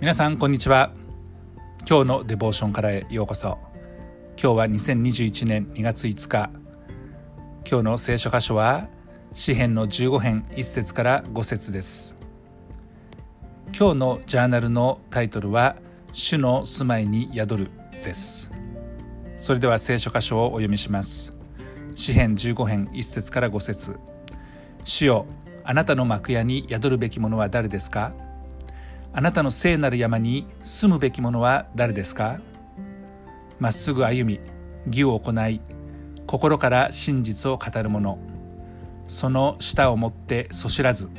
皆さんこんにちは。今日のデボーションからへようこそ。今日は2021年2月5日。今日の聖書箇所は詩編の15編1節から5節です。今日のジャーナルのタイトルは主の住まいに宿るです。それでは聖書箇所をお読みします。詩編15編1節から5節。主よあなたの幕屋に宿るべきものは誰ですか？あなたの聖なる山に住むべきものは誰ですか？まっすぐ歩み義を行い心から真実を語る者その舌を持ってそしらず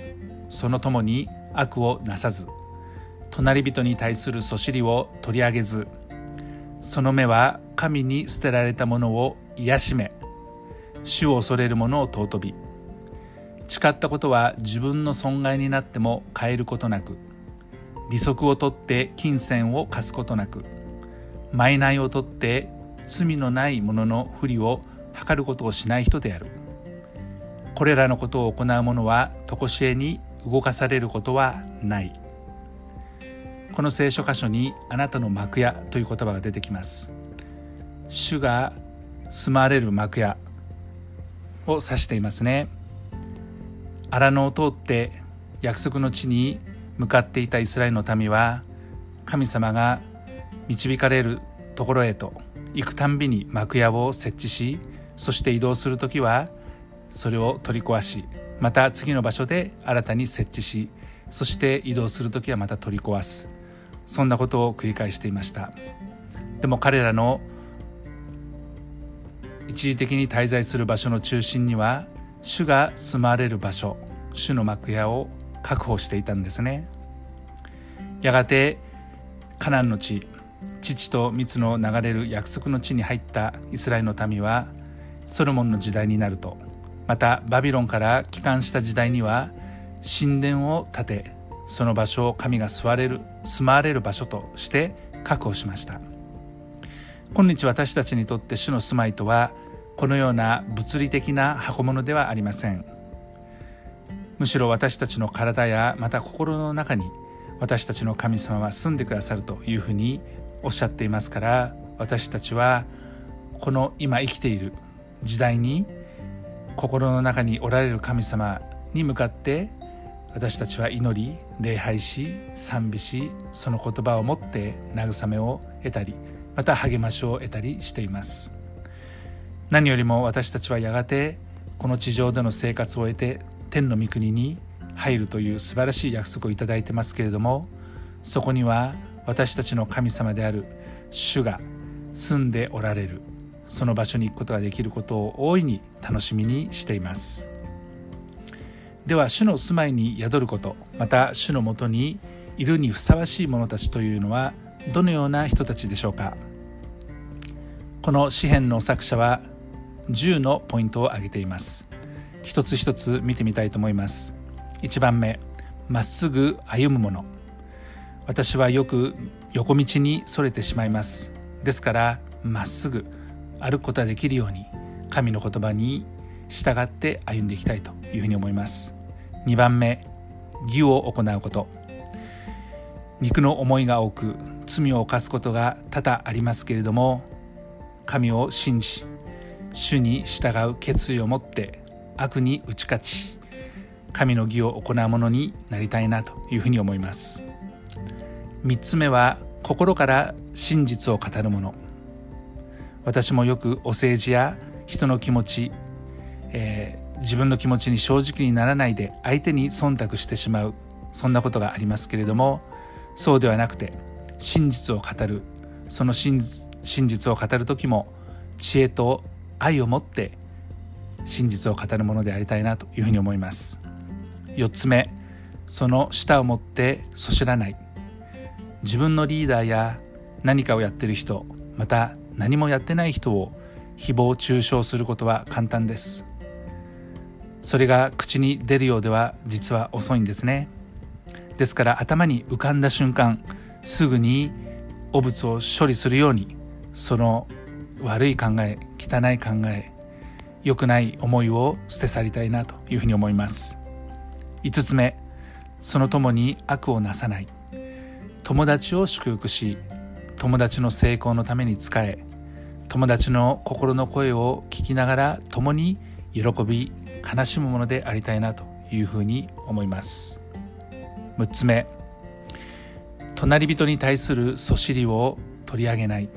その共に悪をなさず隣人に対するそしりを取り上げずその目は神に捨てられたものを癒しめ主を恐れる者を尊び誓ったことは自分の損害になっても変えることなく利息を取って金銭を貸すことなく賄を取って罪のない者の不利を図ることをしない人である。これらのことを行う者は常しえに動かされることはない。この聖書箇所にあなたの幕屋という言葉が出てきます。主が住まれる幕屋を指していますね。荒野を通って約束の地に向かっていたイスラエルの民は神様が導かれるところへと行くたんびに幕屋を設置しそして移動する時はそれを取り壊しまた次の場所で新たに設置しそして移動する時はまた取り壊す。そんなことを繰り返していました。でも彼らの一時的に滞在する場所の中心には主が住まわれる場所主の幕屋を確保していたんですね。やがてカナンの地父と蜜の流れる約束の地に入ったイスラエルの民はソロモンの時代になるとまたバビロンから帰還した時代には神殿を建てその場所を神が座れる住まわれる場所として確保しました。今日私たちにとって主の住まいとはこのような物理的な箱物ではありません。むしろ私たちの体やまた心の中に私たちの神様は住んでくださるというふうにおっしゃっていますから私たちはこの今生きている時代に心の中におられる神様に向かって私たちは祈り礼拝し賛美しその言葉をもって慰めを得たりまた励ましを得たりしています。何よりも私たちはやがてこの地上での生活を終えて天の御国に入るという素晴らしい約束をいただいてますけれどもそこには私たちの神様である主が住んでおられるその場所に行くことができることを大いに楽しみにしています。では主の住まいに宿ることまた主のもとにいるにふさわしい者たちというのはどのような人たちでしょうか。この詩篇の作者は10のポイントを挙げています。一つ一つ見てみたいと思います。1番目まっすぐ歩むもの。私はよく横道にそれてしまいます。ですからまっすぐ歩くことができるように神の言葉に従って歩んでいきたいというふうに思います。2番目義を行うこと。肉の思いが多く罪を犯すことが多々ありますけれども神を信じ主に従う決意を持って悪に打ち勝ち神の義を行うものになりたいなというふうに思います。3つ目は心から真実を語るもの私もよくお政治や人の気持ち、えー、自分の気持ちに正直にならないで相手に忖度してしまうそんなことがありますけれどもそうではなくて真実を語る。その真実を語る時も知恵と愛を持って真実を語るものでありたいなというふうに思います。4つ目その舌を持ってそしらない。自分のリーダーや何かをやってる人また何もやってない人を誹謗中傷することは簡単です。それが口に出るようでは実は遅いんですね。ですから頭に浮かんだ瞬間すぐに汚物を処理するようにその悪い考え汚い考え良くない思いを捨て去りたいなというふうに思います。5つ目そのともに悪をなさない。友達を祝福し友達の成功のために仕え友達の心の声を聞きながら共に喜び悲しむものでありたいなというふうに思います。6つ目隣人に対するそしりを取り上げない。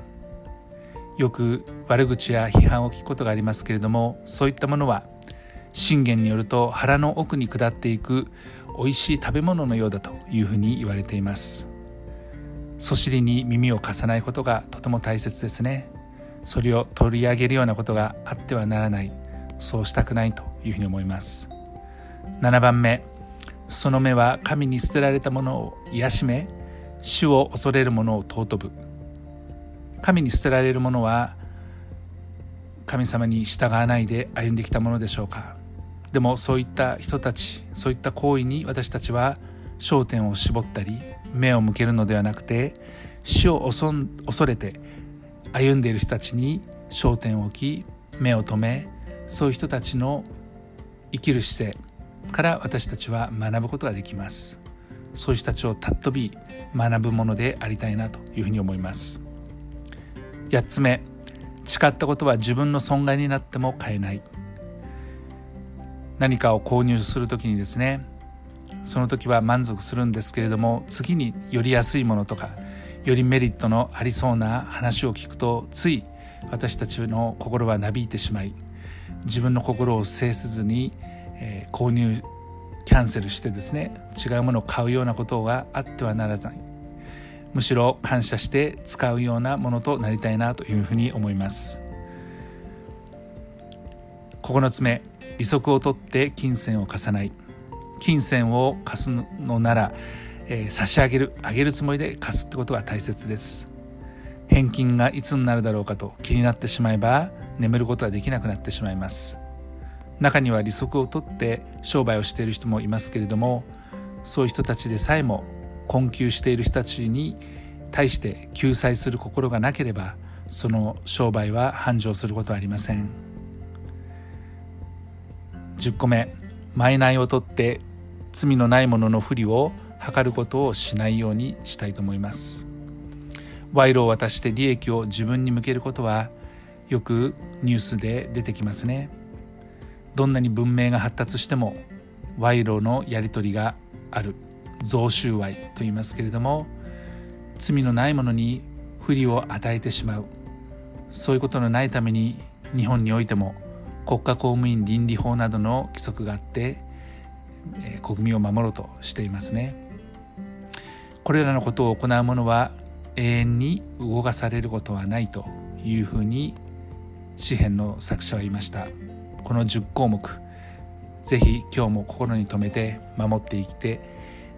よく悪口や批判を聞くことがありますけれどもそういったものは信玄によると腹の奥に下っていく美味しい食べ物のようだというふうに言われています。そしりに耳を貸さないことがとても大切ですね。それを取り上げるようなことがあってはならない。そうしたくないというふうに思います。7番目。その目は神に捨てられたものを癒しめ主を恐れる者を尊ぶ。神に捨てられるものは神様に従わないで歩んできたものでしょうか。でもそういった人たちそういった行為に私たちは焦点を絞ったり目を向けるのではなくて死を恐れて歩んでいる人たちに焦点を置き目を留めそういう人たちの生きる姿勢から私たちは学ぶことができます。そういう人たちを尊び学ぶものでありたいなというふうに思います。8つ目。誓ったことは自分の損害になっても変えない。何かを購入する時にですねその時は満足するんですけれども次により安いものとかよりメリットのありそうな話を聞くとつい私たちの心はなびいてしまい自分の心を制せずに、えー、購入キャンセルしてですね違うものを買うようなことがあってはならない。むしろ感謝して使うようなものとなりたいなというふうに思います。9つ目利息を取って金銭を貸さない。金銭を貸すのなら、えー、差し上げるあげるつもりで貸すってことが大切です。返金がいつになるだろうかと気になってしまえば眠ることができなくなってしまいます。中には利息を取って商売をしている人もいますけれどもそういう人たちでさえも困窮している人たちに対して救済する心がなければその商売は繁盛することはありません。10個目賄いを取って罪のない者の不利を図ることをしないようにしたいと思います。賄賂を渡して利益を自分に向けることはよくニュースで出てきますね。どんなに文明が発達しても賄賂のやり取りがある。贈収賄と言いますけれども罪のないものに不利を与えてしまう。そういうことのないために日本においても国家公務員倫理法などの規則があって、えー、国民を守ろうとしていますね。これらのことを行う者は永遠に動かされることはないというふうに詩篇の作者は言いました。この10項目ぜひ今日も心に留めて守って生きて、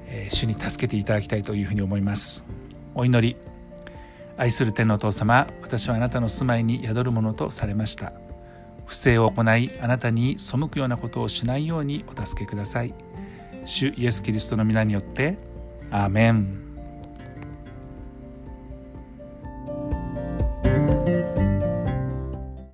え、主に助けていただきたいというふうに思います。お祈り。愛する天のお父様私はあなたの住まいに宿るものとされました。不正を行いあなたに背くようなことをしないようにお助けください。主イエス・キリストの皆によってアーメン。